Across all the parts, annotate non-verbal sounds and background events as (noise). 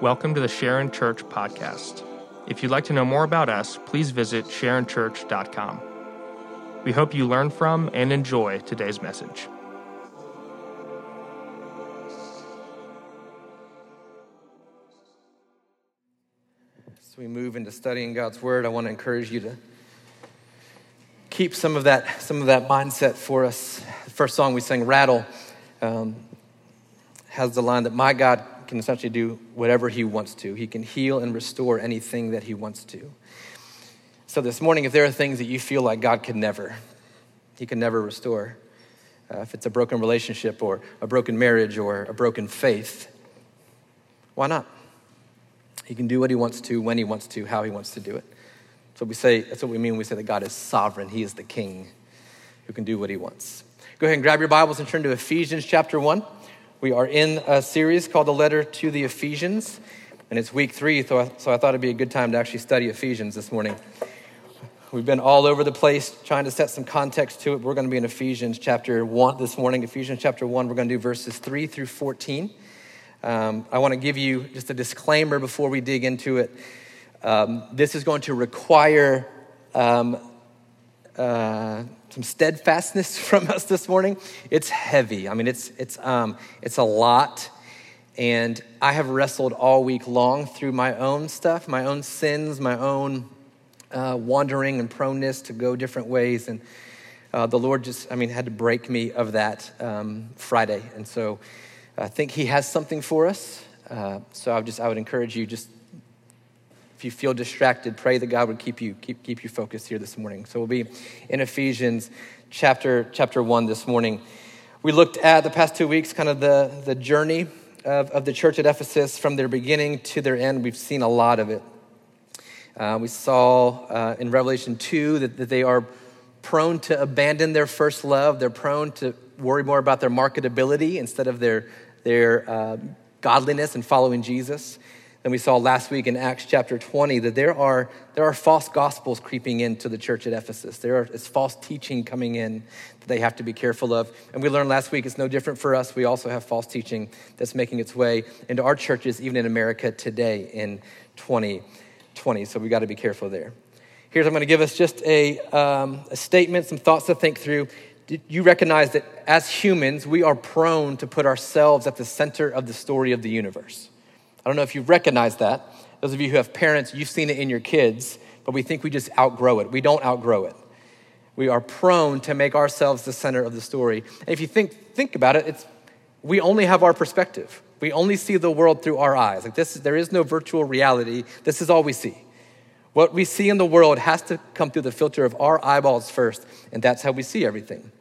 Welcome to the Sharon Church podcast. If you'd like to know more about us, please visit sharonchurch.com. We hope you learn from and enjoy today's message. As we move into studying God's Word, I want to encourage you to keep some of that, some of that mindset for us. The first song we sang, Rattle, um, has the line that my God can essentially do whatever He wants to. He can heal and restore anything that He wants to. So this morning, if there are things that you feel like God can never, He can never restore, uh, if it's a broken relationship or a broken marriage or a broken faith, why not? He can do what he wants to, when he wants to, how he wants to do it. So we say that's what we mean when we say that God is sovereign. He is the king who can do what he wants. Go ahead and grab your Bibles and turn to Ephesians chapter 1. We are in a series called The Letter to the Ephesians, and it's week three, so I, so I thought it'd be a good time to actually study Ephesians this morning. We've been all over the place trying to set some context to it. We're going to be in Ephesians chapter 1 this morning. Ephesians chapter 1, we're going to do verses 3 through 14. Um, I want to give you just a disclaimer before we dig into it. Um, this is going to require um, uh, some steadfastness (laughs) from us this morning. It's heavy. I mean, it's, it's, um, it's a lot. And I have wrestled all week long through my own stuff, my own sins, my own uh, wandering and proneness to go different ways. And uh, the Lord just, I mean, had to break me of that um, Friday. And so, I think He has something for us. Uh, so I would just I would encourage you just if you feel distracted, pray that God would keep you keep keep you focused here this morning. So we'll be in Ephesians chapter chapter one this morning. We looked at the past two weeks, kind of the the journey of, of the church at Ephesus from their beginning to their end. We've seen a lot of it. Uh, we saw uh, in Revelation 2 that, that they are prone to abandon their first love. They're prone to worry more about their marketability instead of their, their uh, godliness and following Jesus. Then we saw last week in Acts chapter 20 that there are, there are false gospels creeping into the church at Ephesus. There is false teaching coming in that they have to be careful of. And we learned last week it's no different for us. We also have false teaching that's making its way into our churches, even in America today in 2020. So we got to be careful there. Here's I'm going to give us just a, um, a statement, some thoughts to think through Did you recognize that as humans, we are prone to put ourselves at the center of the story of the universe. I don't know if you recognize that. Those of you who have parents, you've seen it in your kids, but we think we just outgrow it. We don't outgrow it. We are prone to make ourselves the center of the story. And if you think, think about it, it's, we only have our perspective. We only see the world through our eyes. Like this, there is no virtual reality. This is all we see. What we see in the world has to come through the filter of our eyeballs first, and that's how we see everything.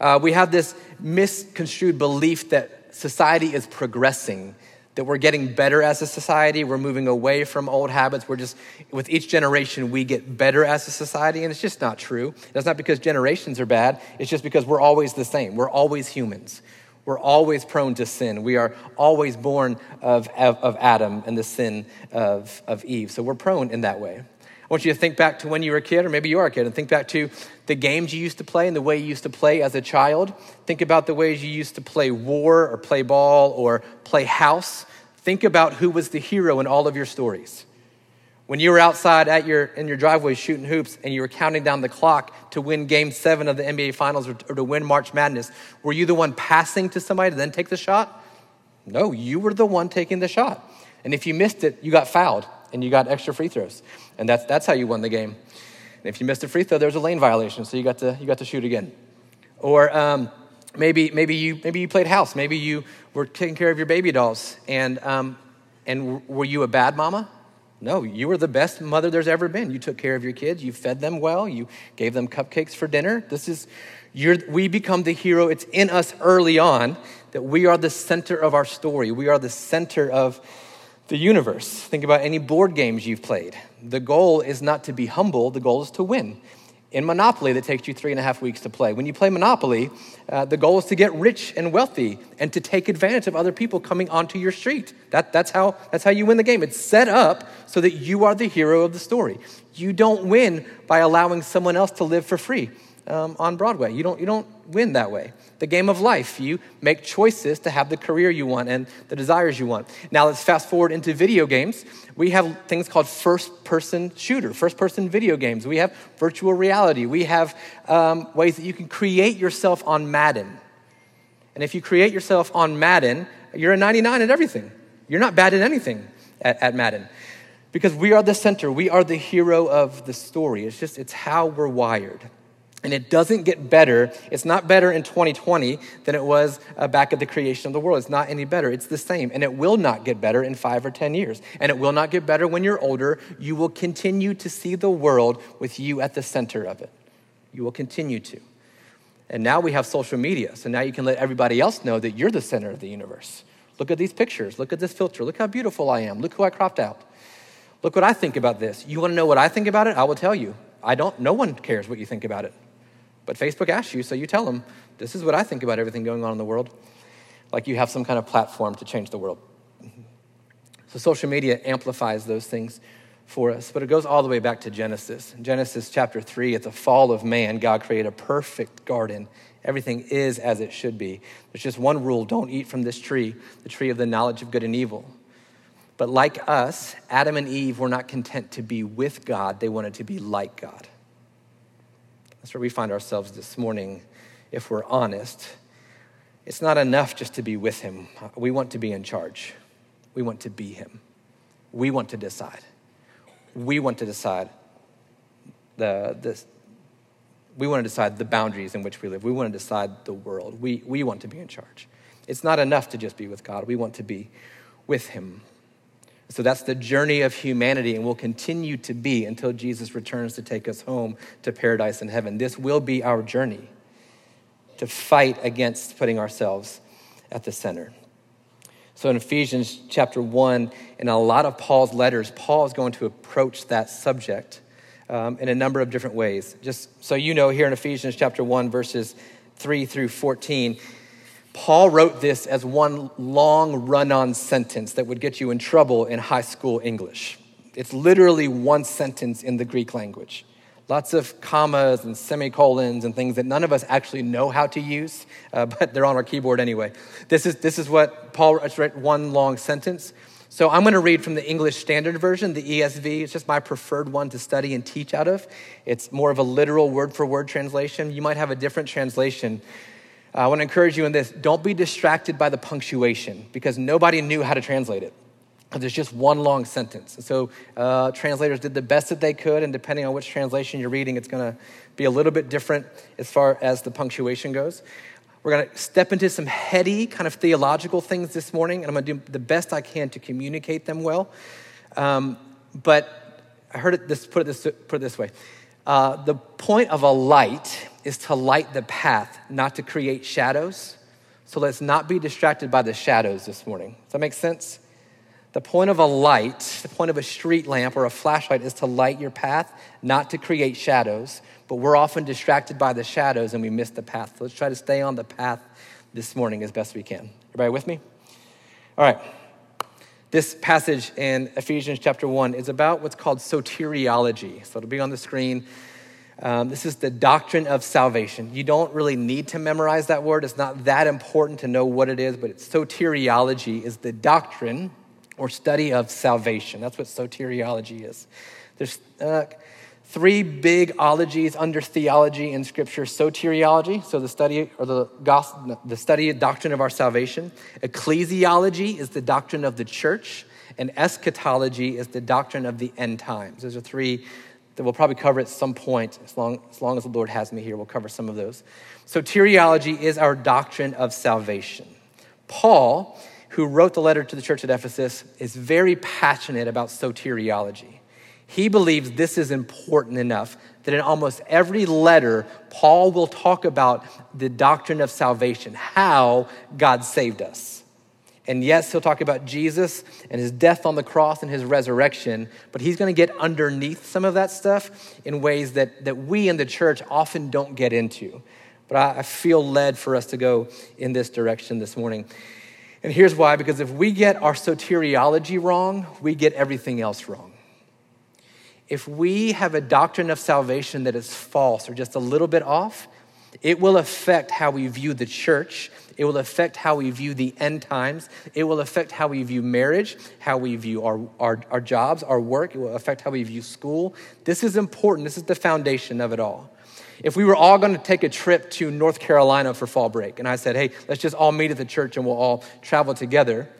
Uh, we have this misconstrued belief that society is progressing, that we're getting better as a society. We're moving away from old habits. We're just, with each generation, we get better as a society, and it's just not true. That's not because generations are bad, it's just because we're always the same. We're always humans. We're always prone to sin. We are always born of, of, of Adam and the sin of, of Eve. So we're prone in that way. I want you to think back to when you were a kid, or maybe you are a kid, and think back to the games you used to play and the way you used to play as a child. Think about the ways you used to play war or play ball or play house. Think about who was the hero in all of your stories. When you were outside at your, in your driveway shooting hoops and you were counting down the clock to win game seven of the NBA Finals or, or to win March Madness, were you the one passing to somebody to then take the shot? No, you were the one taking the shot. And if you missed it, you got fouled and you got extra free throws. And that's, that's how you won the game. And if you missed a free throw, there was a lane violation, so you got to, you got to shoot again. Or um, maybe, maybe, you, maybe you played house. Maybe you were taking care of your baby dolls. And, um, and were you a bad mama? No, you were the best mother there's ever been. You took care of your kids, you fed them well, you gave them cupcakes for dinner. This is, you're, we become the hero. It's in us early on that we are the center of our story. We are the center of the universe. Think about any board games you've played. The goal is not to be humble, the goal is to win. In Monopoly, that takes you three and a half weeks to play. When you play Monopoly, uh, the goal is to get rich and wealthy and to take advantage of other people coming onto your street. That, that's, how, that's how you win the game. It's set up so that you are the hero of the story. You don't win by allowing someone else to live for free. Um, on Broadway. You don't, you don't win that way. The game of life, you make choices to have the career you want and the desires you want. Now let's fast forward into video games. We have things called first person shooter, first person video games. We have virtual reality. We have um, ways that you can create yourself on Madden. And if you create yourself on Madden, you're a 99 at everything. You're not bad at anything at, at Madden because we are the center. We are the hero of the story. It's just, it's how we're wired. And it doesn't get better. It's not better in 2020 than it was uh, back at the creation of the world. It's not any better. It's the same. And it will not get better in five or 10 years. And it will not get better when you're older. You will continue to see the world with you at the center of it. You will continue to. And now we have social media. So now you can let everybody else know that you're the center of the universe. Look at these pictures. Look at this filter. Look how beautiful I am. Look who I cropped out. Look what I think about this. You want to know what I think about it? I will tell you. I don't, no one cares what you think about it. But Facebook asks you, so you tell them, this is what I think about everything going on in the world. Like you have some kind of platform to change the world. So social media amplifies those things for us. But it goes all the way back to Genesis. Genesis chapter 3, at the fall of man, God created a perfect garden. Everything is as it should be. There's just one rule don't eat from this tree, the tree of the knowledge of good and evil. But like us, Adam and Eve were not content to be with God, they wanted to be like God. That's where we find ourselves this morning, if we're honest. It's not enough just to be with Him. We want to be in charge, we want to be Him. We want to decide. We want to decide the, the, we want to decide the boundaries in which we live. We want to decide the world. We, we want to be in charge. It's not enough to just be with God. We want to be with Him. So that's the journey of humanity and will continue to be until Jesus returns to take us home to paradise in heaven. This will be our journey to fight against putting ourselves at the center. So in Ephesians chapter 1, in a lot of Paul's letters, Paul is going to approach that subject um, in a number of different ways. Just so you know, here in Ephesians chapter 1, verses 3 through 14, Paul wrote this as one long run on sentence that would get you in trouble in high school English. It's literally one sentence in the Greek language. Lots of commas and semicolons and things that none of us actually know how to use, uh, (laughs) but they're on our keyboard anyway. This is, this is what Paul wrote one long sentence. So I'm going to read from the English Standard Version, the ESV. It's just my preferred one to study and teach out of. It's more of a literal word for word translation. You might have a different translation I want to encourage you in this don't be distracted by the punctuation because nobody knew how to translate it. There's just one long sentence. So uh, translators did the best that they could, and depending on which translation you're reading, it's going to be a little bit different as far as the punctuation goes. We're going to step into some heady, kind of theological things this morning, and I'm going to do the best I can to communicate them well. Um, but I heard it this, put, it this, put it this way uh, the point of a light is to light the path, not to create shadows. So let's not be distracted by the shadows this morning. Does that make sense? The point of a light, the point of a street lamp or a flashlight is to light your path, not to create shadows. But we're often distracted by the shadows and we miss the path. So let's try to stay on the path this morning as best we can. Everybody with me? All right. This passage in Ephesians chapter 1 is about what's called soteriology. So it'll be on the screen. Um, this is the doctrine of salvation. You don't really need to memorize that word. It's not that important to know what it is, but it's soteriology is the doctrine or study of salvation. That's what soteriology is. There's uh, three big ologies under theology in Scripture: soteriology, so the study or the gospel, the study doctrine of our salvation. Ecclesiology is the doctrine of the church, and eschatology is the doctrine of the end times. Those are three that we'll probably cover at some point, as long, as long as the Lord has me here, we'll cover some of those. So, Soteriology is our doctrine of salvation. Paul, who wrote the letter to the church at Ephesus, is very passionate about soteriology. He believes this is important enough that in almost every letter, Paul will talk about the doctrine of salvation, how God saved us. And yes, he'll talk about Jesus and his death on the cross and his resurrection, but he's going to get underneath some of that stuff in ways that, that we in the church often don't get into. But I, I feel led for us to go in this direction this morning. And here's why because if we get our soteriology wrong, we get everything else wrong. if we have a doctrine of salvation that is false or just a little bit off, it will affect how we view the church. It will affect how we view the end times. It will affect how we view marriage, how we view our, our, our jobs, our work. It will affect how we view school. This is important. This is the foundation of it all. If we were all going to take a trip to North Carolina for fall break, and I said, hey, let's just all meet at the church and we'll all travel together.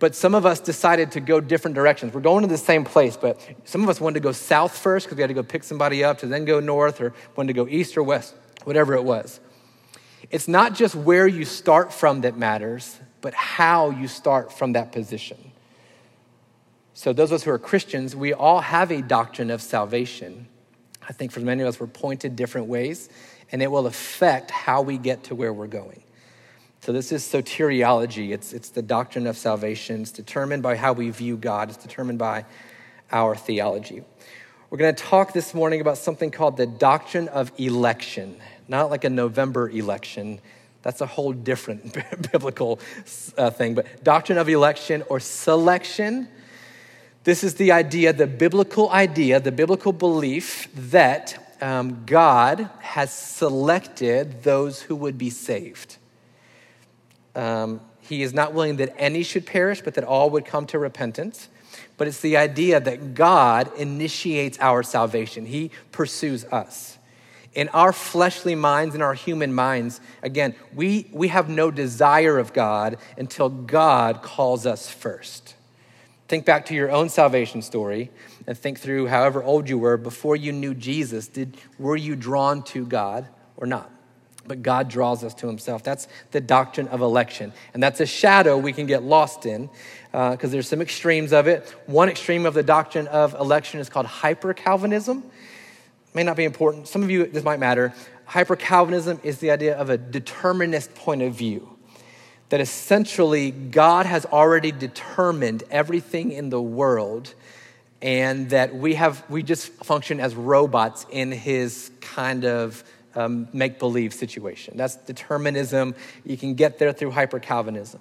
But some of us decided to go different directions. We're going to the same place, but some of us wanted to go south first because we had to go pick somebody up to then go north, or wanted to go east or west whatever it was. It's not just where you start from that matters, but how you start from that position. So, those of us who are Christians, we all have a doctrine of salvation. I think for many of us, we're pointed different ways, and it will affect how we get to where we're going. So, this is soteriology. It's, it's the doctrine of salvation. It's determined by how we view God, it's determined by our theology. We're going to talk this morning about something called the doctrine of election not like a November election. That's a whole different (laughs) biblical uh, thing. But doctrine of election or selection, this is the idea, the biblical idea, the biblical belief that um, God has selected those who would be saved. Um, he is not willing that any should perish, but that all would come to repentance. But it's the idea that God initiates our salvation, He pursues us in our fleshly minds, in our human minds, again, we, we have no desire of God until God calls us first. Think back to your own salvation story and think through however old you were before you knew Jesus. Did, were you drawn to God or not? But God draws us to himself. That's the doctrine of election. And that's a shadow we can get lost in because uh, there's some extremes of it. One extreme of the doctrine of election is called hyper Calvinism may not be important. Some of you, this might matter. Hyper Calvinism is the idea of a determinist point of view. That essentially, God has already determined everything in the world, and that we, have, we just function as robots in his kind of um, make believe situation. That's determinism. You can get there through hyper Calvinism.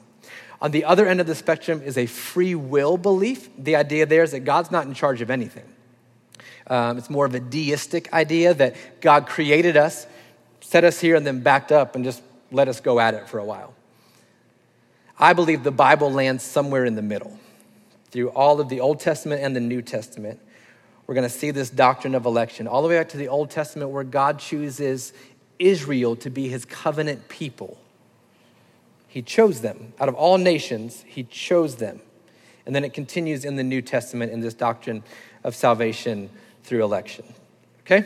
On the other end of the spectrum is a free will belief. The idea there is that God's not in charge of anything. Um, it's more of a deistic idea that God created us, set us here, and then backed up and just let us go at it for a while. I believe the Bible lands somewhere in the middle. Through all of the Old Testament and the New Testament, we're going to see this doctrine of election, all the way back to the Old Testament, where God chooses Israel to be his covenant people. He chose them. Out of all nations, he chose them. And then it continues in the New Testament in this doctrine of salvation through election. Okay?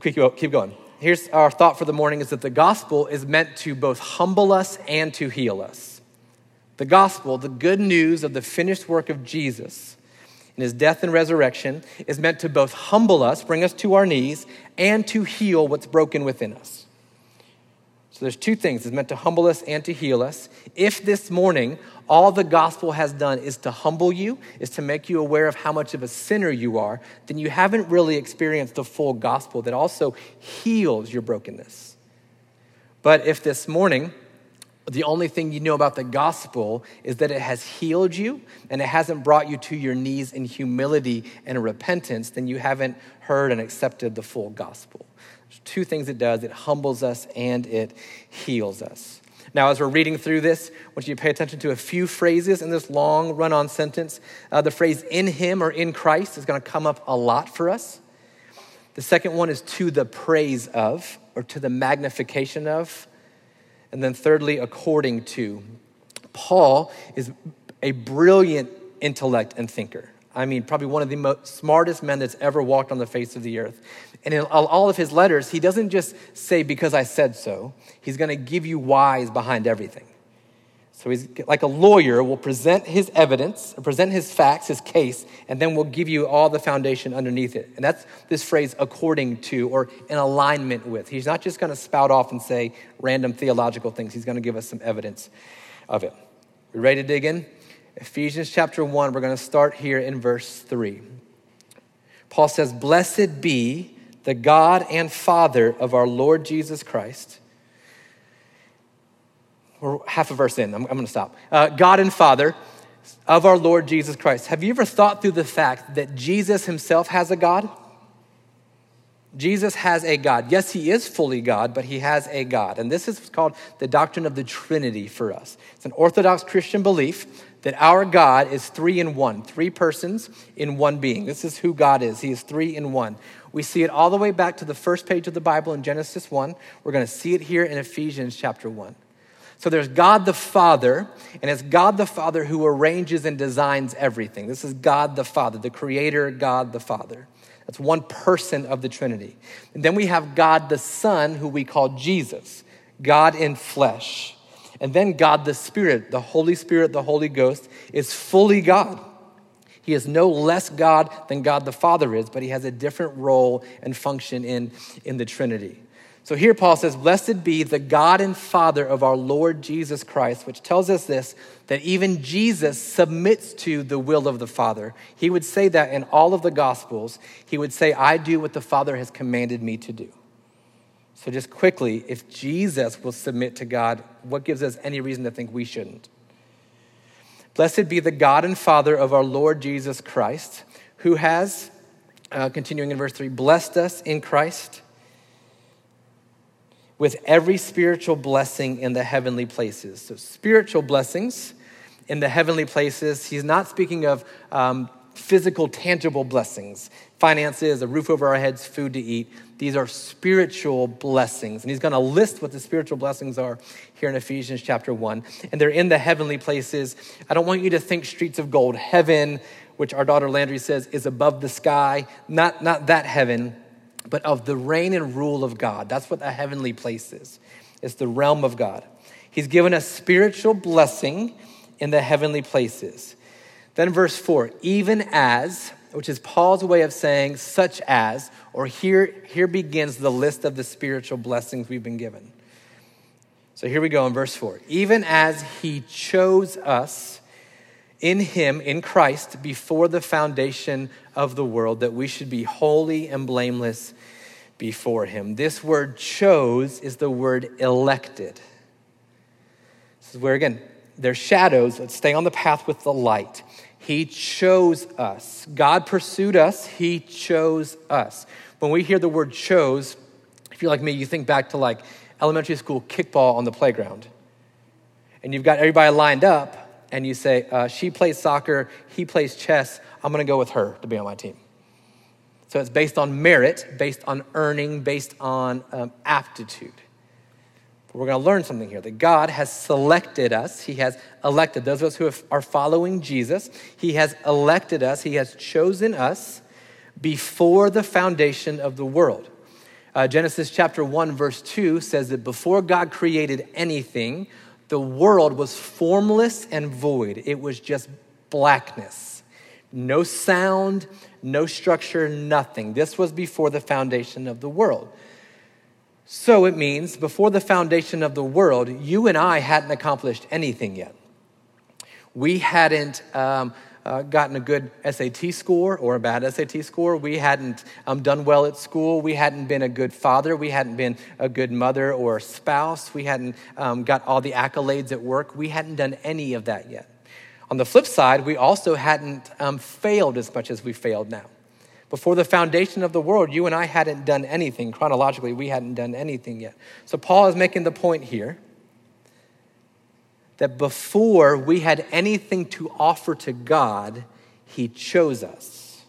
Keep going. Here's our thought for the morning is that the gospel is meant to both humble us and to heal us. The gospel, the good news of the finished work of Jesus in his death and resurrection, is meant to both humble us, bring us to our knees, and to heal what's broken within us. There's two things. It's meant to humble us and to heal us. If this morning all the gospel has done is to humble you, is to make you aware of how much of a sinner you are, then you haven't really experienced the full gospel that also heals your brokenness. But if this morning, the only thing you know about the gospel is that it has healed you and it hasn't brought you to your knees in humility and repentance, then you haven't heard and accepted the full gospel. There's two things it does it humbles us and it heals us. Now, as we're reading through this, I want you to pay attention to a few phrases in this long run on sentence. Uh, the phrase in him or in Christ is going to come up a lot for us. The second one is to the praise of or to the magnification of. And then, thirdly, according to. Paul is a brilliant intellect and thinker. I mean, probably one of the most smartest men that's ever walked on the face of the earth. And in all of his letters, he doesn't just say, because I said so. He's going to give you whys behind everything. So he's like a lawyer, will present his evidence, present his facts, his case, and then we'll give you all the foundation underneath it. And that's this phrase, according to, or in alignment with. He's not just going to spout off and say random theological things, he's going to give us some evidence of it. We ready to dig in? Ephesians chapter 1, we're going to start here in verse 3. Paul says, Blessed be the God and Father of our Lord Jesus Christ. We're half a verse in, I'm, I'm going to stop. Uh, God and Father, of our Lord Jesus Christ. Have you ever thought through the fact that Jesus himself has a God? Jesus has a God. Yes, he is fully God, but he has a God. And this is called the doctrine of the Trinity for us. It's an Orthodox Christian belief that our God is three in one, three persons in one being. This is who God is. He is three in one. We see it all the way back to the first page of the Bible in Genesis 1. We're going to see it here in Ephesians chapter 1. So there's God the Father, and it's God the Father who arranges and designs everything. This is God the Father, the Creator, God the Father. That's one person of the Trinity. And then we have God the Son, who we call Jesus, God in flesh. And then God the Spirit, the Holy Spirit, the Holy Ghost, is fully God. He is no less God than God the Father is, but he has a different role and function in, in the Trinity. So here Paul says, Blessed be the God and Father of our Lord Jesus Christ, which tells us this that even Jesus submits to the will of the Father. He would say that in all of the Gospels. He would say, I do what the Father has commanded me to do. So, just quickly, if Jesus will submit to God, what gives us any reason to think we shouldn't? Blessed be the God and Father of our Lord Jesus Christ, who has, uh, continuing in verse 3, blessed us in Christ with every spiritual blessing in the heavenly places. So, spiritual blessings in the heavenly places. He's not speaking of um, physical, tangible blessings, finances, a roof over our heads, food to eat. These are spiritual blessings. And he's going to list what the spiritual blessings are here in Ephesians chapter 1. And they're in the heavenly places. I don't want you to think streets of gold. Heaven, which our daughter Landry says is above the sky, not, not that heaven but of the reign and rule of God. That's what the heavenly place is. It's the realm of God. He's given us spiritual blessing in the heavenly places. Then, verse 4 even as, which is Paul's way of saying such as, or here, here begins the list of the spiritual blessings we've been given. So here we go in verse 4. Even as he chose us in him, in Christ, before the foundation of the world, that we should be holy and blameless before him. This word chose is the word elected. This is where, again, there's shadows. Let's stay on the path with the light. He chose us. God pursued us, He chose us. When we hear the word chose, if you're like me, you think back to like elementary school kickball on the playground. And you've got everybody lined up, and you say, uh, She plays soccer, he plays chess, I'm gonna go with her to be on my team. So it's based on merit, based on earning, based on um, aptitude. But we're going to learn something here that God has selected us. He has elected those of us who are following Jesus. He has elected us. He has chosen us before the foundation of the world. Uh, Genesis chapter 1, verse 2 says that before God created anything, the world was formless and void. It was just blackness. No sound, no structure, nothing. This was before the foundation of the world. So it means before the foundation of the world, you and I hadn't accomplished anything yet. We hadn't um, uh, gotten a good SAT score or a bad SAT score. We hadn't um, done well at school. We hadn't been a good father. We hadn't been a good mother or spouse. We hadn't um, got all the accolades at work. We hadn't done any of that yet. On the flip side, we also hadn't um, failed as much as we failed now. Before the foundation of the world, you and I hadn't done anything. Chronologically, we hadn't done anything yet. So, Paul is making the point here that before we had anything to offer to God, He chose us.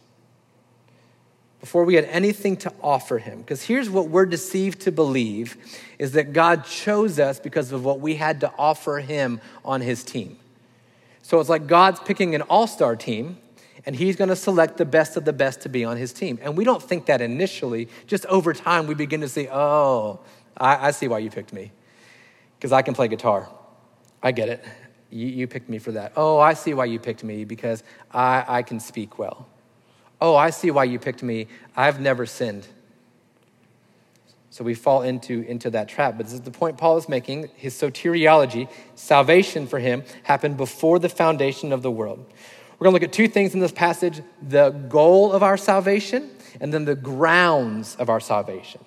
Before we had anything to offer Him. Because here's what we're deceived to believe is that God chose us because of what we had to offer Him on His team. So it's like God's picking an all star team, and He's going to select the best of the best to be on His team. And we don't think that initially. Just over time, we begin to see, oh, I, I see why you picked me, because I can play guitar. I get it. You, you, picked me for that. Oh, I see why you picked me, because I, I can speak well. Oh, I see why you picked me. I've never sinned. So we fall into, into that trap. But this is the point Paul is making. His soteriology, salvation for him, happened before the foundation of the world. We're going to look at two things in this passage the goal of our salvation, and then the grounds of our salvation.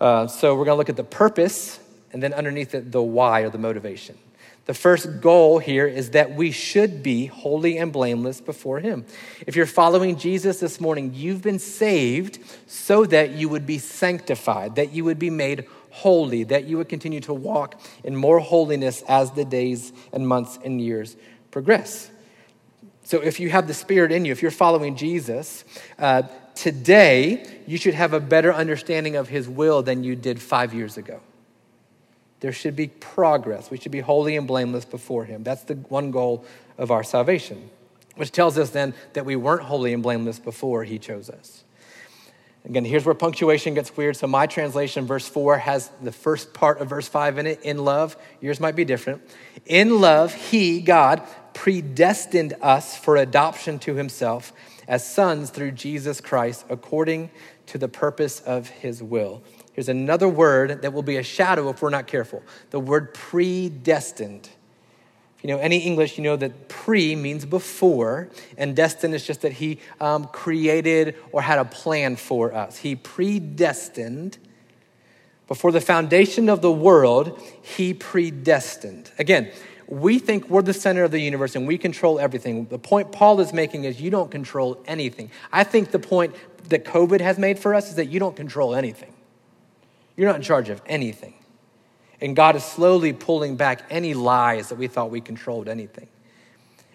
Uh, so we're going to look at the purpose, and then underneath it, the why or the motivation. The first goal here is that we should be holy and blameless before Him. If you're following Jesus this morning, you've been saved so that you would be sanctified, that you would be made holy, that you would continue to walk in more holiness as the days and months and years progress. So if you have the Spirit in you, if you're following Jesus, uh, today you should have a better understanding of His will than you did five years ago. There should be progress. We should be holy and blameless before Him. That's the one goal of our salvation, which tells us then that we weren't holy and blameless before He chose us. Again, here's where punctuation gets weird. So, my translation, verse 4, has the first part of verse 5 in it, in love. Yours might be different. In love, He, God, predestined us for adoption to Himself as sons through Jesus Christ, according to the purpose of His will Here's another word that will be a shadow if we're not careful the word predestined. If you know any English, you know that pre means before, and destined is just that he um, created or had a plan for us. He predestined. Before the foundation of the world, he predestined. Again, we think we're the center of the universe and we control everything. The point Paul is making is you don't control anything. I think the point that COVID has made for us is that you don't control anything. You're not in charge of anything. And God is slowly pulling back any lies that we thought we controlled anything.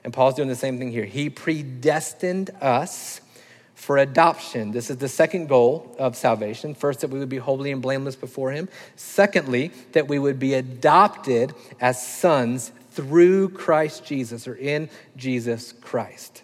And Paul's doing the same thing here. He predestined us for adoption. This is the second goal of salvation. First, that we would be holy and blameless before Him. Secondly, that we would be adopted as sons through Christ Jesus or in Jesus Christ.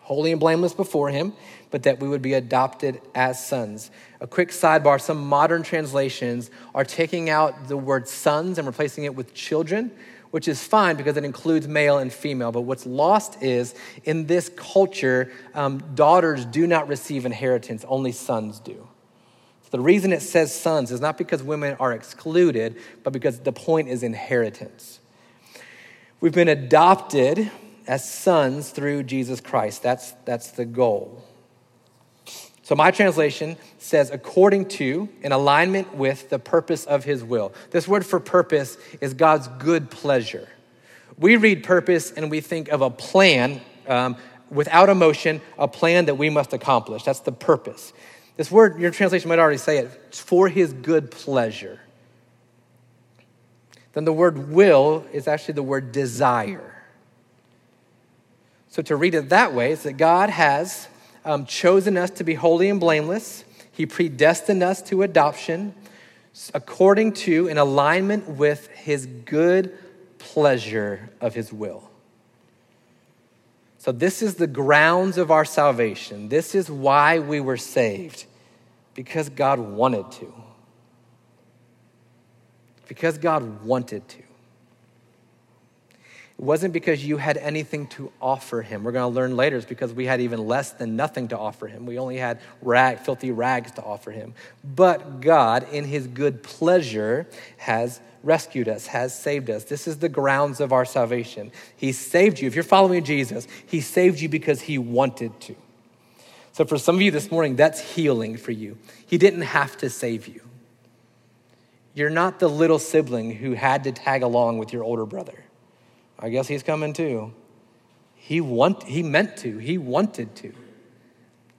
Holy and blameless before Him, but that we would be adopted as sons. A quick sidebar some modern translations are taking out the word sons and replacing it with children, which is fine because it includes male and female. But what's lost is in this culture, um, daughters do not receive inheritance, only sons do. The reason it says sons is not because women are excluded, but because the point is inheritance. We've been adopted as sons through Jesus Christ. That's, that's the goal. So, my translation says, according to, in alignment with the purpose of his will. This word for purpose is God's good pleasure. We read purpose and we think of a plan um, without emotion, a plan that we must accomplish. That's the purpose. This word, your translation might already say it, for his good pleasure. Then the word will is actually the word desire. So, to read it that way is that God has um, chosen us to be holy and blameless. He predestined us to adoption according to, in alignment with his good pleasure of his will. So, this is the grounds of our salvation. This is why we were saved, because God wanted to. Because God wanted to. It wasn't because you had anything to offer him. We're going to learn later it's because we had even less than nothing to offer him. We only had rag, filthy rags to offer him. But God, in his good pleasure, has rescued us, has saved us. This is the grounds of our salvation. He saved you. If you're following Jesus, he saved you because he wanted to. So for some of you this morning, that's healing for you. He didn't have to save you. You're not the little sibling who had to tag along with your older brother. I guess he's coming too. He, want, he meant to, he wanted to.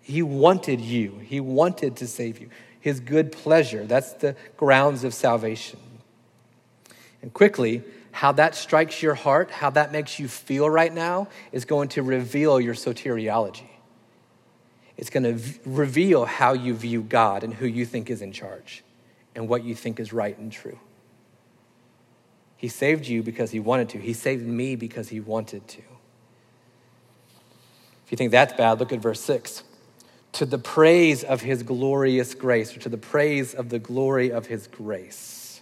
He wanted you, he wanted to save you. His good pleasure, that's the grounds of salvation. And quickly, how that strikes your heart, how that makes you feel right now, is going to reveal your soteriology. It's going to v- reveal how you view God and who you think is in charge and what you think is right and true. He saved you because he wanted to. He saved me because he wanted to. If you think that's bad, look at verse 6. To the praise of his glorious grace, or to the praise of the glory of his grace.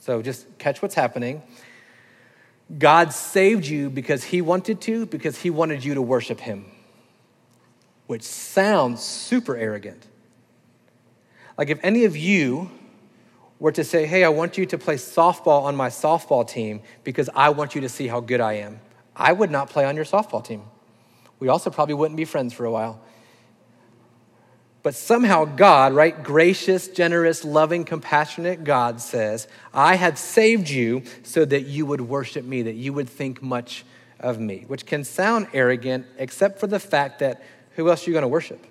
So just catch what's happening. God saved you because he wanted to, because he wanted you to worship him, which sounds super arrogant. Like if any of you were to say, hey, I want you to play softball on my softball team because I want you to see how good I am, I would not play on your softball team. We also probably wouldn't be friends for a while. But somehow God, right, gracious, generous, loving, compassionate God says, I have saved you so that you would worship me, that you would think much of me, which can sound arrogant, except for the fact that who else are you going to worship?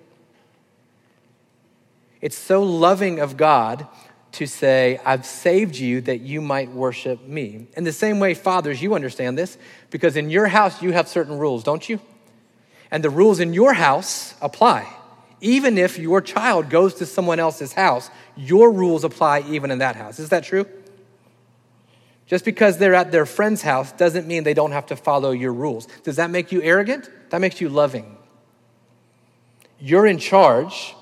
It's so loving of God to say, I've saved you that you might worship me. In the same way, fathers, you understand this because in your house you have certain rules, don't you? And the rules in your house apply. Even if your child goes to someone else's house, your rules apply even in that house. Is that true? Just because they're at their friend's house doesn't mean they don't have to follow your rules. Does that make you arrogant? That makes you loving. You're in charge,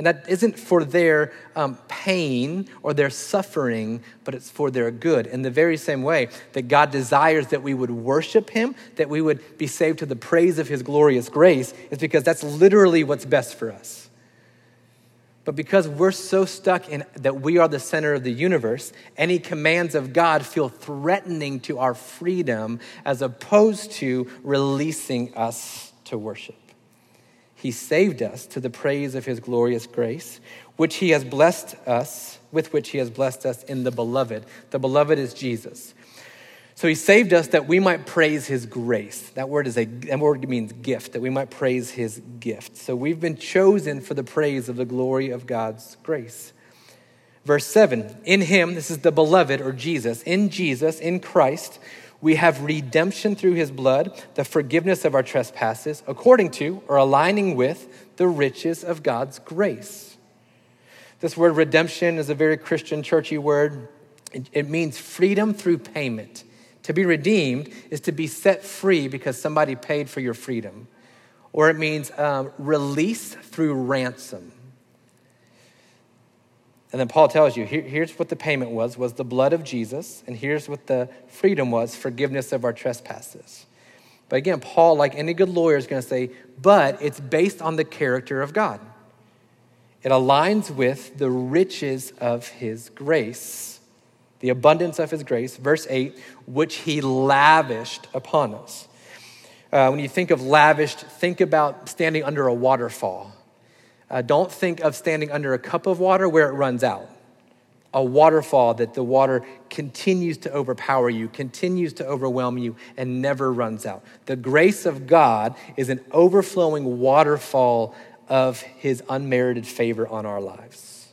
and that isn't for their um, pain or their suffering, but it's for their good. In the very same way that God desires that we would worship Him, that we would be saved to the praise of His glorious grace, is because that's literally what's best for us. But because we're so stuck in that we are the center of the universe, any commands of God feel threatening to our freedom as opposed to releasing us to worship. He saved us to the praise of his glorious grace, which he has blessed us, with which he has blessed us in the beloved. The beloved is Jesus. So he saved us that we might praise his grace. That word is a that word means gift, that we might praise his gift. So we've been chosen for the praise of the glory of God's grace. Verse 7 In him, this is the beloved or Jesus, in Jesus, in Christ, we have redemption through his blood, the forgiveness of our trespasses, according to or aligning with the riches of God's grace. This word redemption is a very Christian, churchy word. It, means freedom through payment. To be redeemed is to be set free because somebody paid for your freedom. Or it means um, release through ransom. And then Paul tells you here, here's what the payment was was the blood of Jesus, and here's what the freedom was forgiveness of our trespasses. But again, Paul, like any good lawyer, is going to say, but it's based on the character of God. It aligns with the riches of his grace, the abundance of his grace, verse 8, which he lavished upon us. Uh, when you think of lavished, think about standing under a waterfall. Uh, don't think of standing under a cup of water where it runs out. A waterfall that the water continues to overpower you, continues to overwhelm you, and never runs out. The grace of God is an overflowing waterfall of his unmerited favor on our lives,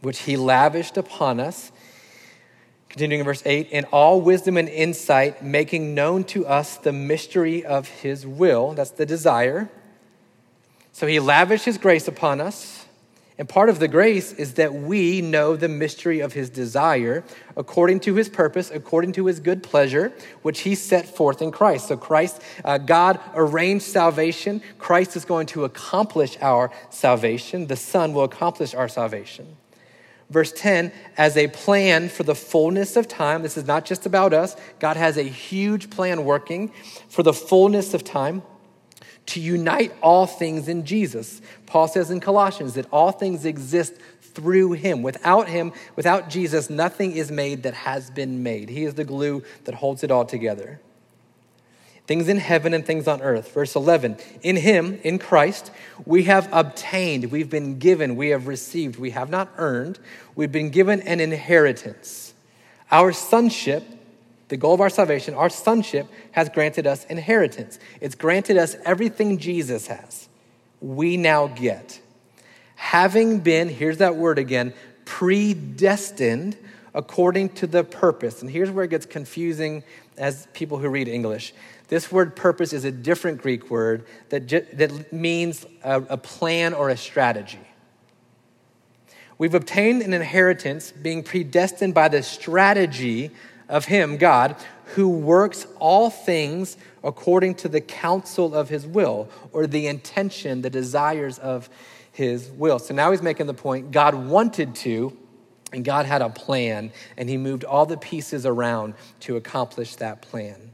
which he lavished upon us. Continuing in verse 8, in all wisdom and insight, making known to us the mystery of his will, that's the desire so he lavished his grace upon us. And part of the grace is that we know the mystery of his desire according to his purpose, according to his good pleasure, which he set forth in Christ. So, Christ, uh, God arranged salvation. Christ is going to accomplish our salvation. The Son will accomplish our salvation. Verse 10, as a plan for the fullness of time, this is not just about us. God has a huge plan working for the fullness of time to unite all things in Jesus. Paul says in Colossians that all things exist through him. Without him, without Jesus, nothing is made that has been made. He is the glue that holds it all together. Things in heaven and things on earth. Verse 11 In him, in Christ, we have obtained, we've been given, we have received, we have not earned, we've been given an inheritance. Our sonship the goal of our salvation, our sonship, has granted us inheritance. It's granted us everything Jesus has. We now get. Having been, here's that word again, predestined according to the purpose. And here's where it gets confusing as people who read English. This word purpose is a different Greek word that, that means a, a plan or a strategy. We've obtained an inheritance being predestined by the strategy of Him, God, who works all things according to the counsel of His will, or the intention, the desires of His will. So now He's making the point God wanted to, and God had a plan, and He moved all the pieces around to accomplish that plan.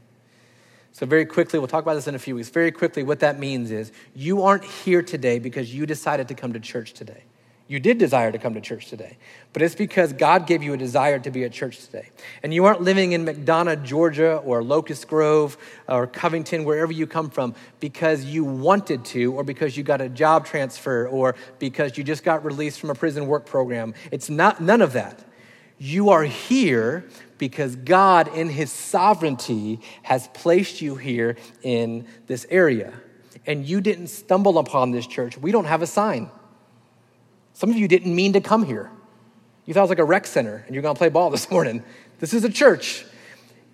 So, very quickly, we'll talk about this in a few weeks. Very quickly, what that means is you aren't here today because you decided to come to church today. You did desire to come to church today, but it's because God gave you a desire to be at church today. And you aren't living in McDonough, Georgia, or Locust Grove, or Covington, wherever you come from, because you wanted to, or because you got a job transfer, or because you just got released from a prison work program. It's not none of that. You are here because God, in His sovereignty, has placed you here in this area. And you didn't stumble upon this church. We don't have a sign. Some of you didn't mean to come here. You thought it was like a rec center and you're going to play ball (laughs) this morning. This is a church.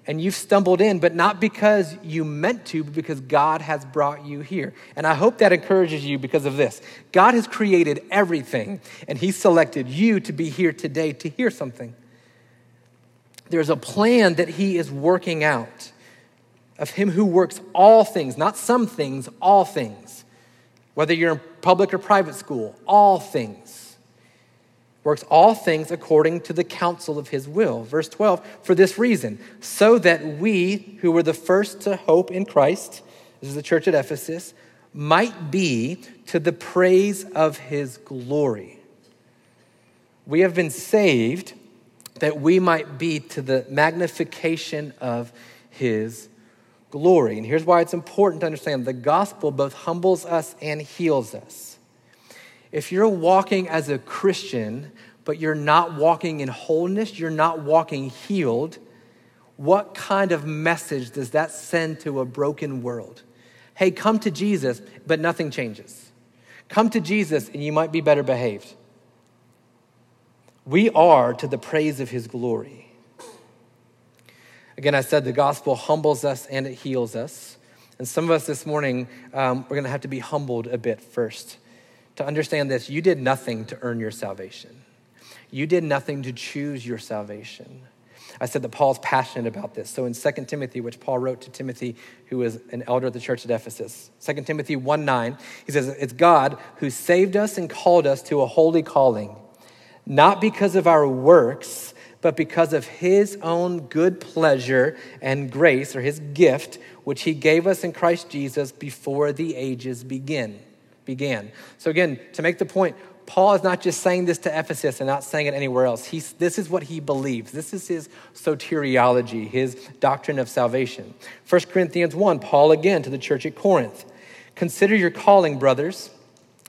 And you've stumbled in, but not because you meant to, but because God has brought you here. And I hope that encourages you because of this. God has created everything, and He selected you to be here today to hear something. There's a plan that He is working out of Him who works all things, not some things, all things. Whether you're in public or private school, all things works all things according to the counsel of his will. Verse 12, for this reason, so that we who were the first to hope in Christ, this is the church at Ephesus, might be to the praise of his glory. We have been saved that we might be to the magnification of his glory. And here's why it's important to understand the gospel both humbles us and heals us. If you're walking as a Christian, but you're not walking in wholeness, you're not walking healed, what kind of message does that send to a broken world? Hey, come to Jesus, but nothing changes. Come to Jesus, and you might be better behaved. We are to the praise of his glory. Again, I said the gospel humbles us and it heals us. And some of us this morning, um, we're going to have to be humbled a bit first to understand this you did nothing to earn your salvation, you did nothing to choose your salvation. I said that Paul's passionate about this. So in 2 Timothy, which Paul wrote to Timothy, who was an elder of the church at Ephesus, 2 Timothy 1 9, he says, It's God who saved us and called us to a holy calling, not because of our works, but because of his own good pleasure and grace, or his gift, which he gave us in Christ Jesus before the ages begin began. So, again, to make the point, Paul is not just saying this to Ephesus and not saying it anywhere else. He's, this is what he believes. This is his soteriology, his doctrine of salvation. 1 Corinthians 1, Paul again to the church at Corinth. Consider your calling, brothers.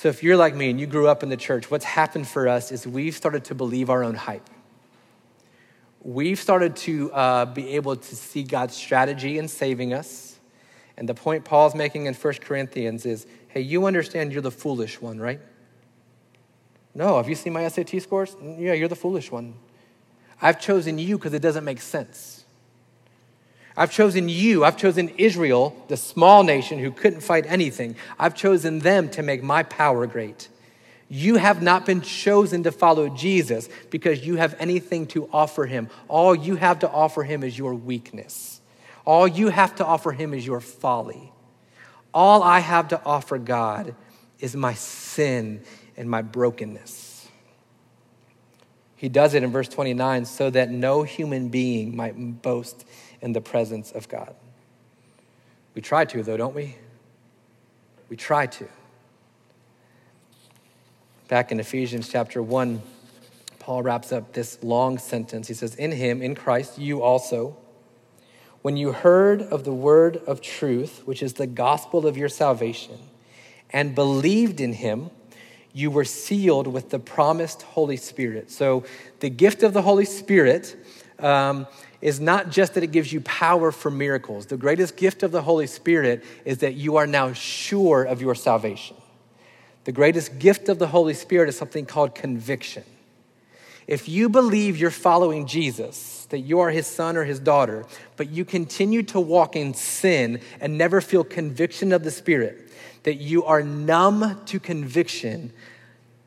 So, if you're like me and you grew up in the church, what's happened for us is we've started to believe our own hype. We've started to uh, be able to see God's strategy in saving us. And the point Paul's making in 1 Corinthians is hey, you understand you're the foolish one, right? No, have you seen my SAT scores? Yeah, you're the foolish one. I've chosen you because it doesn't make sense. I've chosen you. I've chosen Israel, the small nation who couldn't fight anything. I've chosen them to make my power great. You have not been chosen to follow Jesus because you have anything to offer him. All you have to offer him is your weakness. All you have to offer him is your folly. All I have to offer God is my sin and my brokenness. He does it in verse 29 so that no human being might boast in the presence of God. We try to, though, don't we? We try to. Back in Ephesians chapter 1, Paul wraps up this long sentence. He says, In him, in Christ, you also, when you heard of the word of truth, which is the gospel of your salvation, and believed in him, you were sealed with the promised Holy Spirit. So, the gift of the Holy Spirit um, is not just that it gives you power for miracles. The greatest gift of the Holy Spirit is that you are now sure of your salvation. The greatest gift of the Holy Spirit is something called conviction. If you believe you're following Jesus, that you are his son or his daughter, but you continue to walk in sin and never feel conviction of the Spirit, that you are numb to conviction,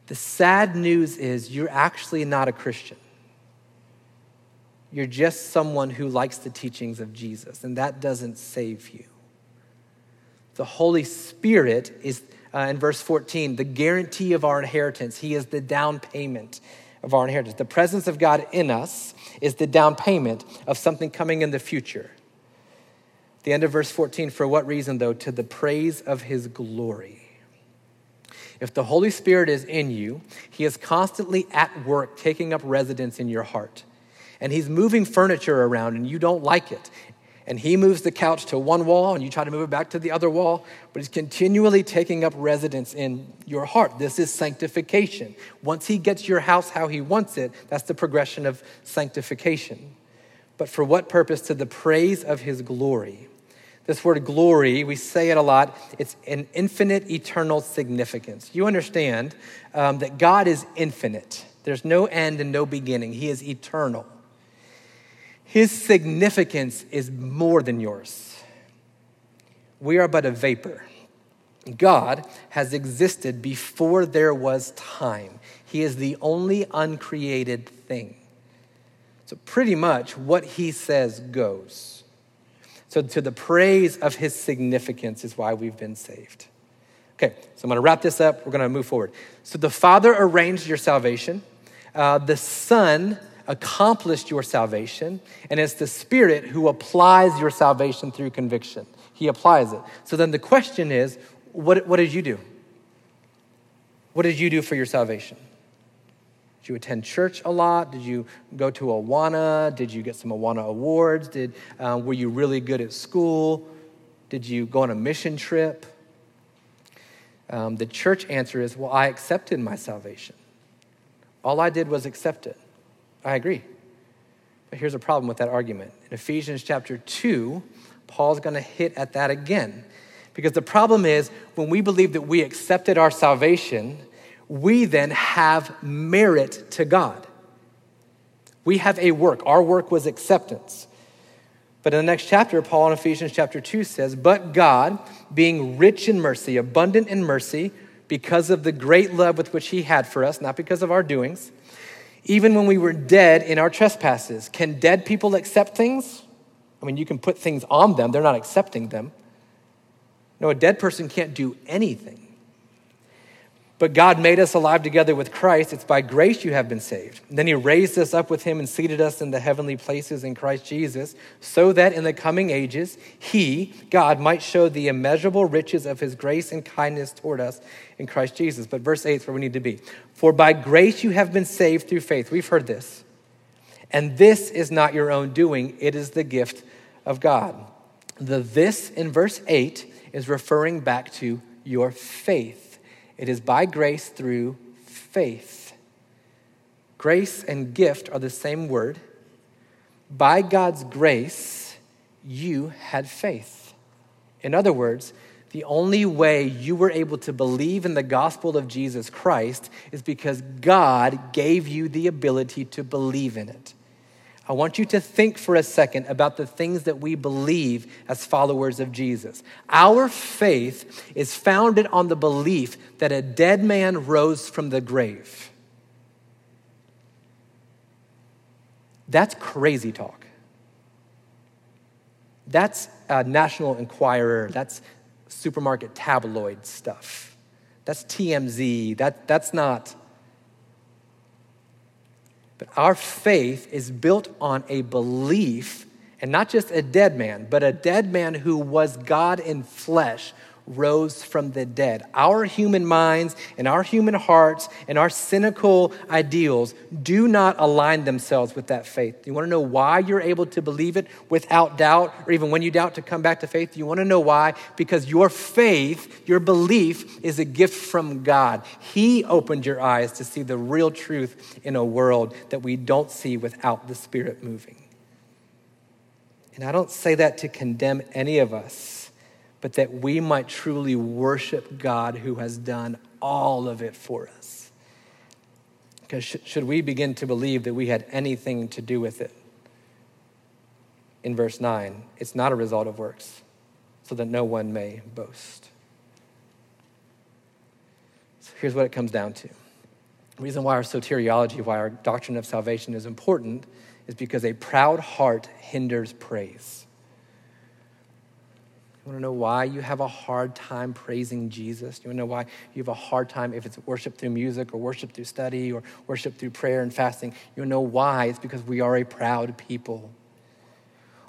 the sad news is you're actually not a Christian. You're just someone who likes the teachings of Jesus, and that doesn't save you. The Holy Spirit is, uh, in verse 14, the guarantee of our inheritance. He is the down payment of our inheritance. The presence of God in us is the down payment of something coming in the future. The end of verse 14, for what reason, though? To the praise of his glory. If the Holy Spirit is in you, he is constantly at work taking up residence in your heart. And he's moving furniture around and you don't like it and he moves the couch to one wall and you try to move it back to the other wall, but he's continually taking up residence in your heart. This is sanctification. Once he gets your house how he wants it, that's the progression of sanctification. But for what purpose? To the praise of his glory. This word glory, we say it a lot, it's an infinite, eternal significance. You understand um, that God is infinite, there's no end and no beginning, he is eternal. His significance is more than yours. We are but a vapor. God has existed before there was time. He is the only uncreated thing. So, pretty much what he says goes. So, to the praise of his significance is why we've been saved. Okay, so I'm going to wrap this up. We're going to move forward. So, the Father arranged your salvation, uh, the Son accomplished your salvation, and it's the Spirit who applies your salvation through conviction. He applies it. So then the question is what, what did you do? What did you do for your salvation? Did you attend church a lot? Did you go to Awana? Did you get some Awana awards? Did, uh, were you really good at school? Did you go on a mission trip? Um, the church answer is, well, I accepted my salvation. All I did was accept it. I agree. But here's a problem with that argument. In Ephesians chapter 2, Paul's going to hit at that again. Because the problem is, when we believe that we accepted our salvation, we then have merit to God. We have a work. Our work was acceptance. But in the next chapter, Paul in Ephesians chapter 2 says, But God, being rich in mercy, abundant in mercy, because of the great love with which He had for us, not because of our doings, even when we were dead in our trespasses. Can dead people accept things? I mean, you can put things on them, they're not accepting them. No, a dead person can't do anything. But God made us alive together with Christ. It's by grace you have been saved. And then He raised us up with Him and seated us in the heavenly places in Christ Jesus, so that in the coming ages, He, God, might show the immeasurable riches of His grace and kindness toward us in Christ Jesus. But verse 8 is where we need to be. For by grace you have been saved through faith. We've heard this. And this is not your own doing, it is the gift of God. The this in verse 8 is referring back to your faith. It is by grace through faith. Grace and gift are the same word. By God's grace, you had faith. In other words, the only way you were able to believe in the gospel of Jesus Christ is because God gave you the ability to believe in it. I want you to think for a second about the things that we believe as followers of Jesus. Our faith is founded on the belief that a dead man rose from the grave. That's crazy talk. That's National Enquirer. That's supermarket tabloid stuff. That's TMZ. That, that's not but our faith is built on a belief, and not just a dead man, but a dead man who was God in flesh, rose from the dead. Our human minds and our human hearts and our cynical ideals do not align themselves with that faith. You want to know why you're able to believe it without doubt, or even when you doubt to come back to faith? You want to know why? Because your faith, your belief, is a gift from God. He opened your eyes to see the real truth in a world that we don't see without the Spirit moving. And I don't say that to condemn any of us but that we might truly worship God who has done all of it for us. Because sh- should we begin to believe that we had anything to do with it? In verse 9, it's not a result of works, so that no one may boast. So here's what it comes down to. The reason why our soteriology, why our doctrine of salvation is important, is because a proud heart hinders praise. You want to know why you have a hard time praising Jesus? You want to know why you have a hard time if it's worship through music or worship through study or worship through prayer and fasting? You want to know why? It's because we are a proud people.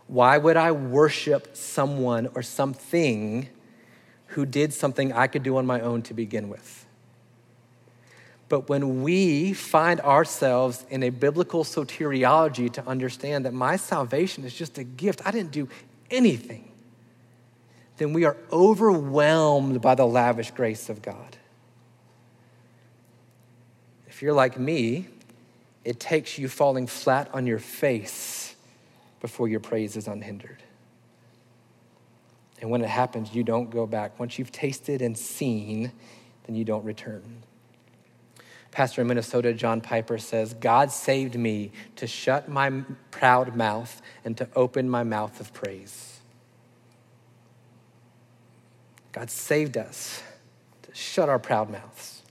Why would I worship someone or something who did something I could do on my own to begin with? But when we find ourselves in a biblical soteriology to understand that my salvation is just a gift, I didn't do anything then we are overwhelmed by the lavish grace of God. If you're like me, it takes you falling flat on your face before your praise is unhindered. And when it happens, you don't go back. Once you've tasted and seen, then you don't return. Pastor in Minnesota, John Piper says, God saved me to shut my proud mouth and to open my mouth of praise. God saved us to shut our proud mouths,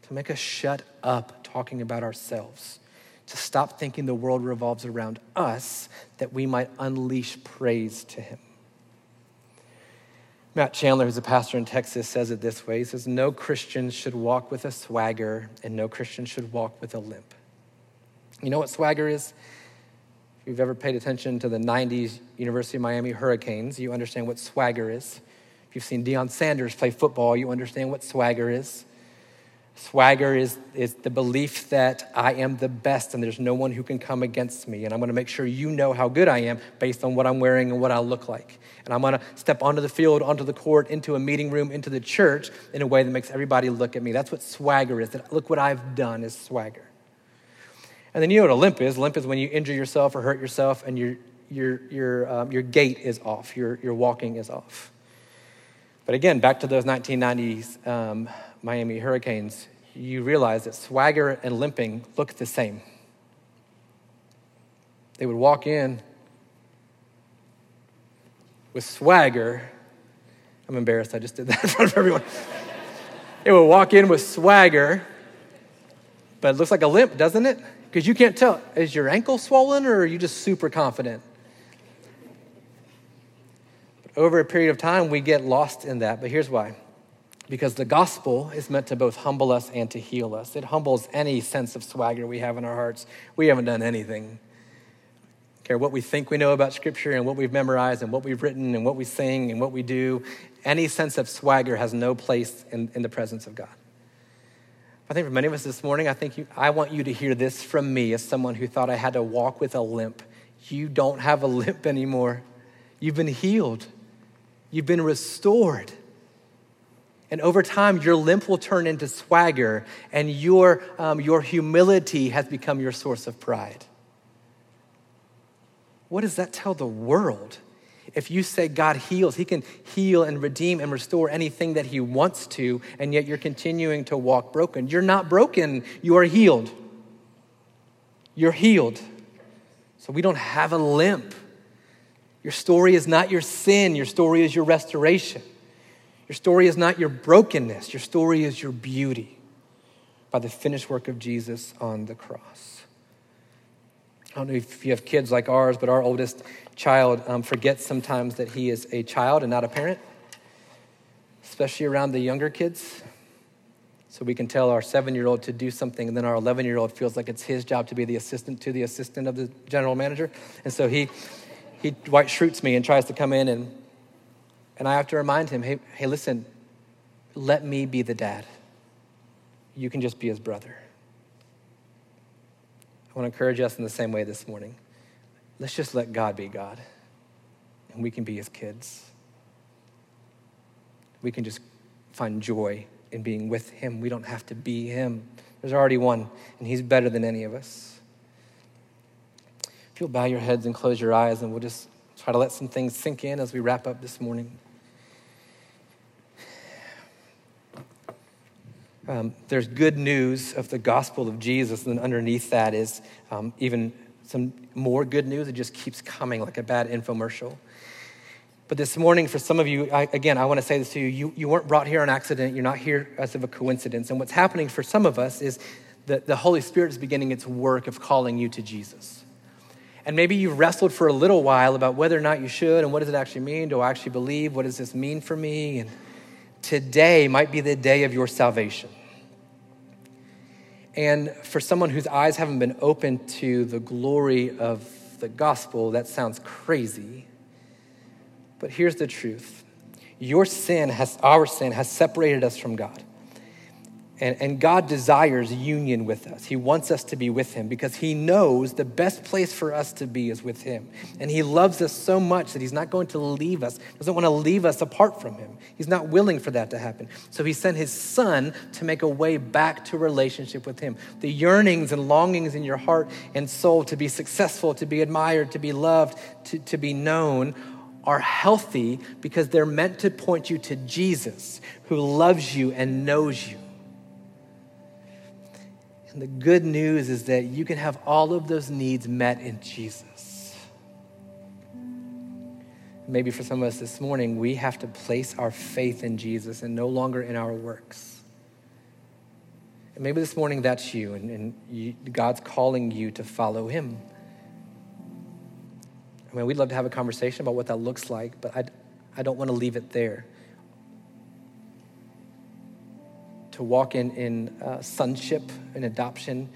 to make us shut up talking about ourselves, to stop thinking the world revolves around us, that we might unleash praise to Him. Matt Chandler, who's a pastor in Texas, says it this way He says, No Christian should walk with a swagger, and no Christian should walk with a limp. You know what swagger is? If you've ever paid attention to the 90s University of Miami Hurricanes, you understand what swagger is you've seen Deion Sanders play football, you understand what swagger is. Swagger is, is the belief that I am the best and there's no one who can come against me. And I'm going to make sure you know how good I am based on what I'm wearing and what I look like. And I'm going to step onto the field, onto the court, into a meeting room, into the church in a way that makes everybody look at me. That's what swagger is. That look what I've done is swagger. And then you know what a limp is? Limp is when you injure yourself or hurt yourself and your, your, your, um, your gait is off, your, your walking is off. But again, back to those 1990s um, Miami Hurricanes, you realize that swagger and limping look the same. They would walk in with swagger. I'm embarrassed, I just did that (laughs) in front of everyone. they would walk in with swagger, but it looks like a limp, doesn't it? Because you can't tell, is your ankle swollen or are you just super confident? Over a period of time, we get lost in that. But here's why because the gospel is meant to both humble us and to heal us. It humbles any sense of swagger we have in our hearts. We haven't done anything. Care what we think we know about Scripture and what we've memorized and what we've written and what we sing and what we do. Any sense of swagger has no place in, in the presence of God. I think for many of us this morning, I think you, I want you to hear this from me as someone who thought I had to walk with a limp. You don't have a limp anymore. You've been healed. You've been restored. And over time, your limp will turn into swagger, and your, um, your humility has become your source of pride. What does that tell the world? If you say God heals, He can heal and redeem and restore anything that He wants to, and yet you're continuing to walk broken. You're not broken, you are healed. You're healed. So we don't have a limp. Your story is not your sin, your story is your restoration. Your story is not your brokenness, your story is your beauty by the finished work of Jesus on the cross. I don't know if you have kids like ours, but our oldest child um, forgets sometimes that he is a child and not a parent, especially around the younger kids. So we can tell our seven year old to do something, and then our 11 year old feels like it's his job to be the assistant to the assistant of the general manager. And so he he Dwight Schrutes me and tries to come in and and I have to remind him, hey, hey, listen, let me be the dad. You can just be his brother. I want to encourage us in the same way this morning. Let's just let God be God, and we can be his kids. We can just find joy in being with him. We don't have to be him. There's already one, and he's better than any of us. If you'll bow your heads and close your eyes, and we'll just try to let some things sink in as we wrap up this morning. Um, there's good news of the gospel of Jesus, and underneath that is um, even some more good news. It just keeps coming like a bad infomercial. But this morning, for some of you, I, again, I want to say this to you, you you weren't brought here on accident. You're not here as of a coincidence. And what's happening for some of us is that the Holy Spirit is beginning its work of calling you to Jesus. And maybe you've wrestled for a little while about whether or not you should and what does it actually mean? Do I actually believe? What does this mean for me? And today might be the day of your salvation. And for someone whose eyes haven't been opened to the glory of the gospel, that sounds crazy. But here's the truth your sin has, our sin has separated us from God. And, and God desires union with us. He wants us to be with Him because He knows the best place for us to be is with Him. And He loves us so much that He's not going to leave us, doesn't want to leave us apart from Him. He's not willing for that to happen. So He sent His Son to make a way back to relationship with Him. The yearnings and longings in your heart and soul to be successful, to be admired, to be loved, to, to be known are healthy because they're meant to point you to Jesus who loves you and knows you. And the good news is that you can have all of those needs met in Jesus. Maybe for some of us this morning, we have to place our faith in Jesus and no longer in our works. And maybe this morning that's you, and, and you, God's calling you to follow Him. I mean, we'd love to have a conversation about what that looks like, but I, I don't want to leave it there. To walk in, in uh, sonship and adoption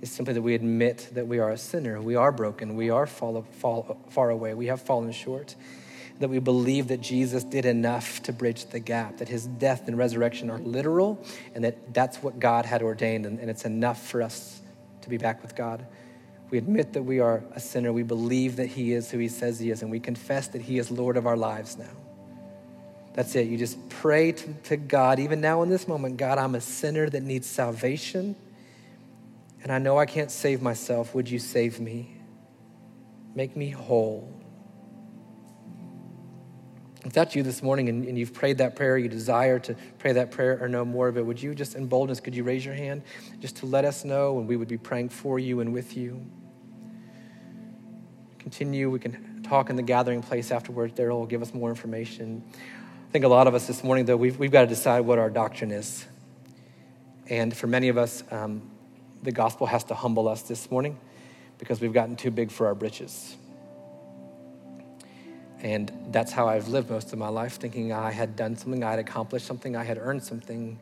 is simply that we admit that we are a sinner. We are broken. We are fall, fall, far away. We have fallen short. That we believe that Jesus did enough to bridge the gap, that his death and resurrection are literal, and that that's what God had ordained, and, and it's enough for us to be back with God. We admit that we are a sinner. We believe that he is who he says he is, and we confess that he is Lord of our lives now. That's it. You just pray to, to God, even now in this moment God, I'm a sinner that needs salvation, and I know I can't save myself. Would you save me? Make me whole. If that's you this morning and, and, you've prayed that prayer, you desire to pray that prayer or know more of it, would you just in boldness, could you raise your hand just to let us know and we would be praying for you and with you? Continue. We can talk in the gathering place afterwards. There will give us more information. I think a lot of us this morning, though, we've, we've got to decide what our doctrine is. And for many of us, um, the gospel has to humble us this morning because we've gotten too big for our britches. And that's how I've lived most of my life, thinking I had done something, I had accomplished something, I had earned something.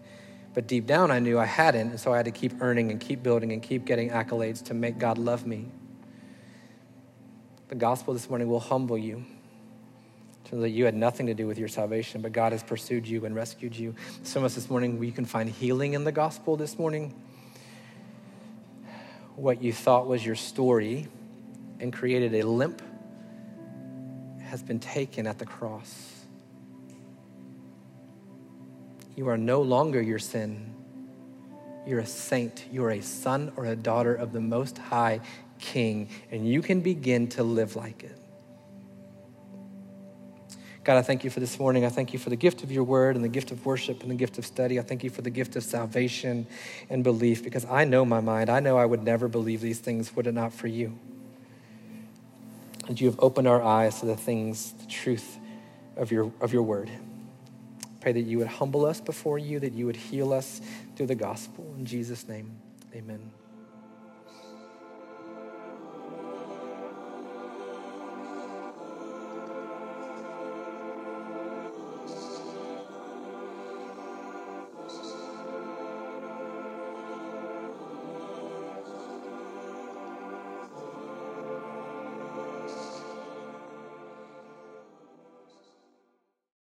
But deep down, I knew I hadn't. And so I had to keep earning and keep building and keep getting accolades to make God love me. The gospel this morning will humble you so that you had nothing to do with your salvation, but God has pursued you and rescued you. Some of us this morning, we can find healing in the gospel this morning. What you thought was your story and created a limp has been taken at the cross. You are no longer your sin. You're a saint. You're a son or a daughter of the Most High King, and you can begin to live like it. God, I thank you for this morning. I thank you for the gift of your word and the gift of worship and the gift of study. I thank you for the gift of salvation and belief because I know my mind. I know I would never believe these things were it not for you. And you have opened our eyes to the things, the truth of your, of your word. Pray that you would humble us before you, that you would heal us through the gospel. In Jesus' name, amen.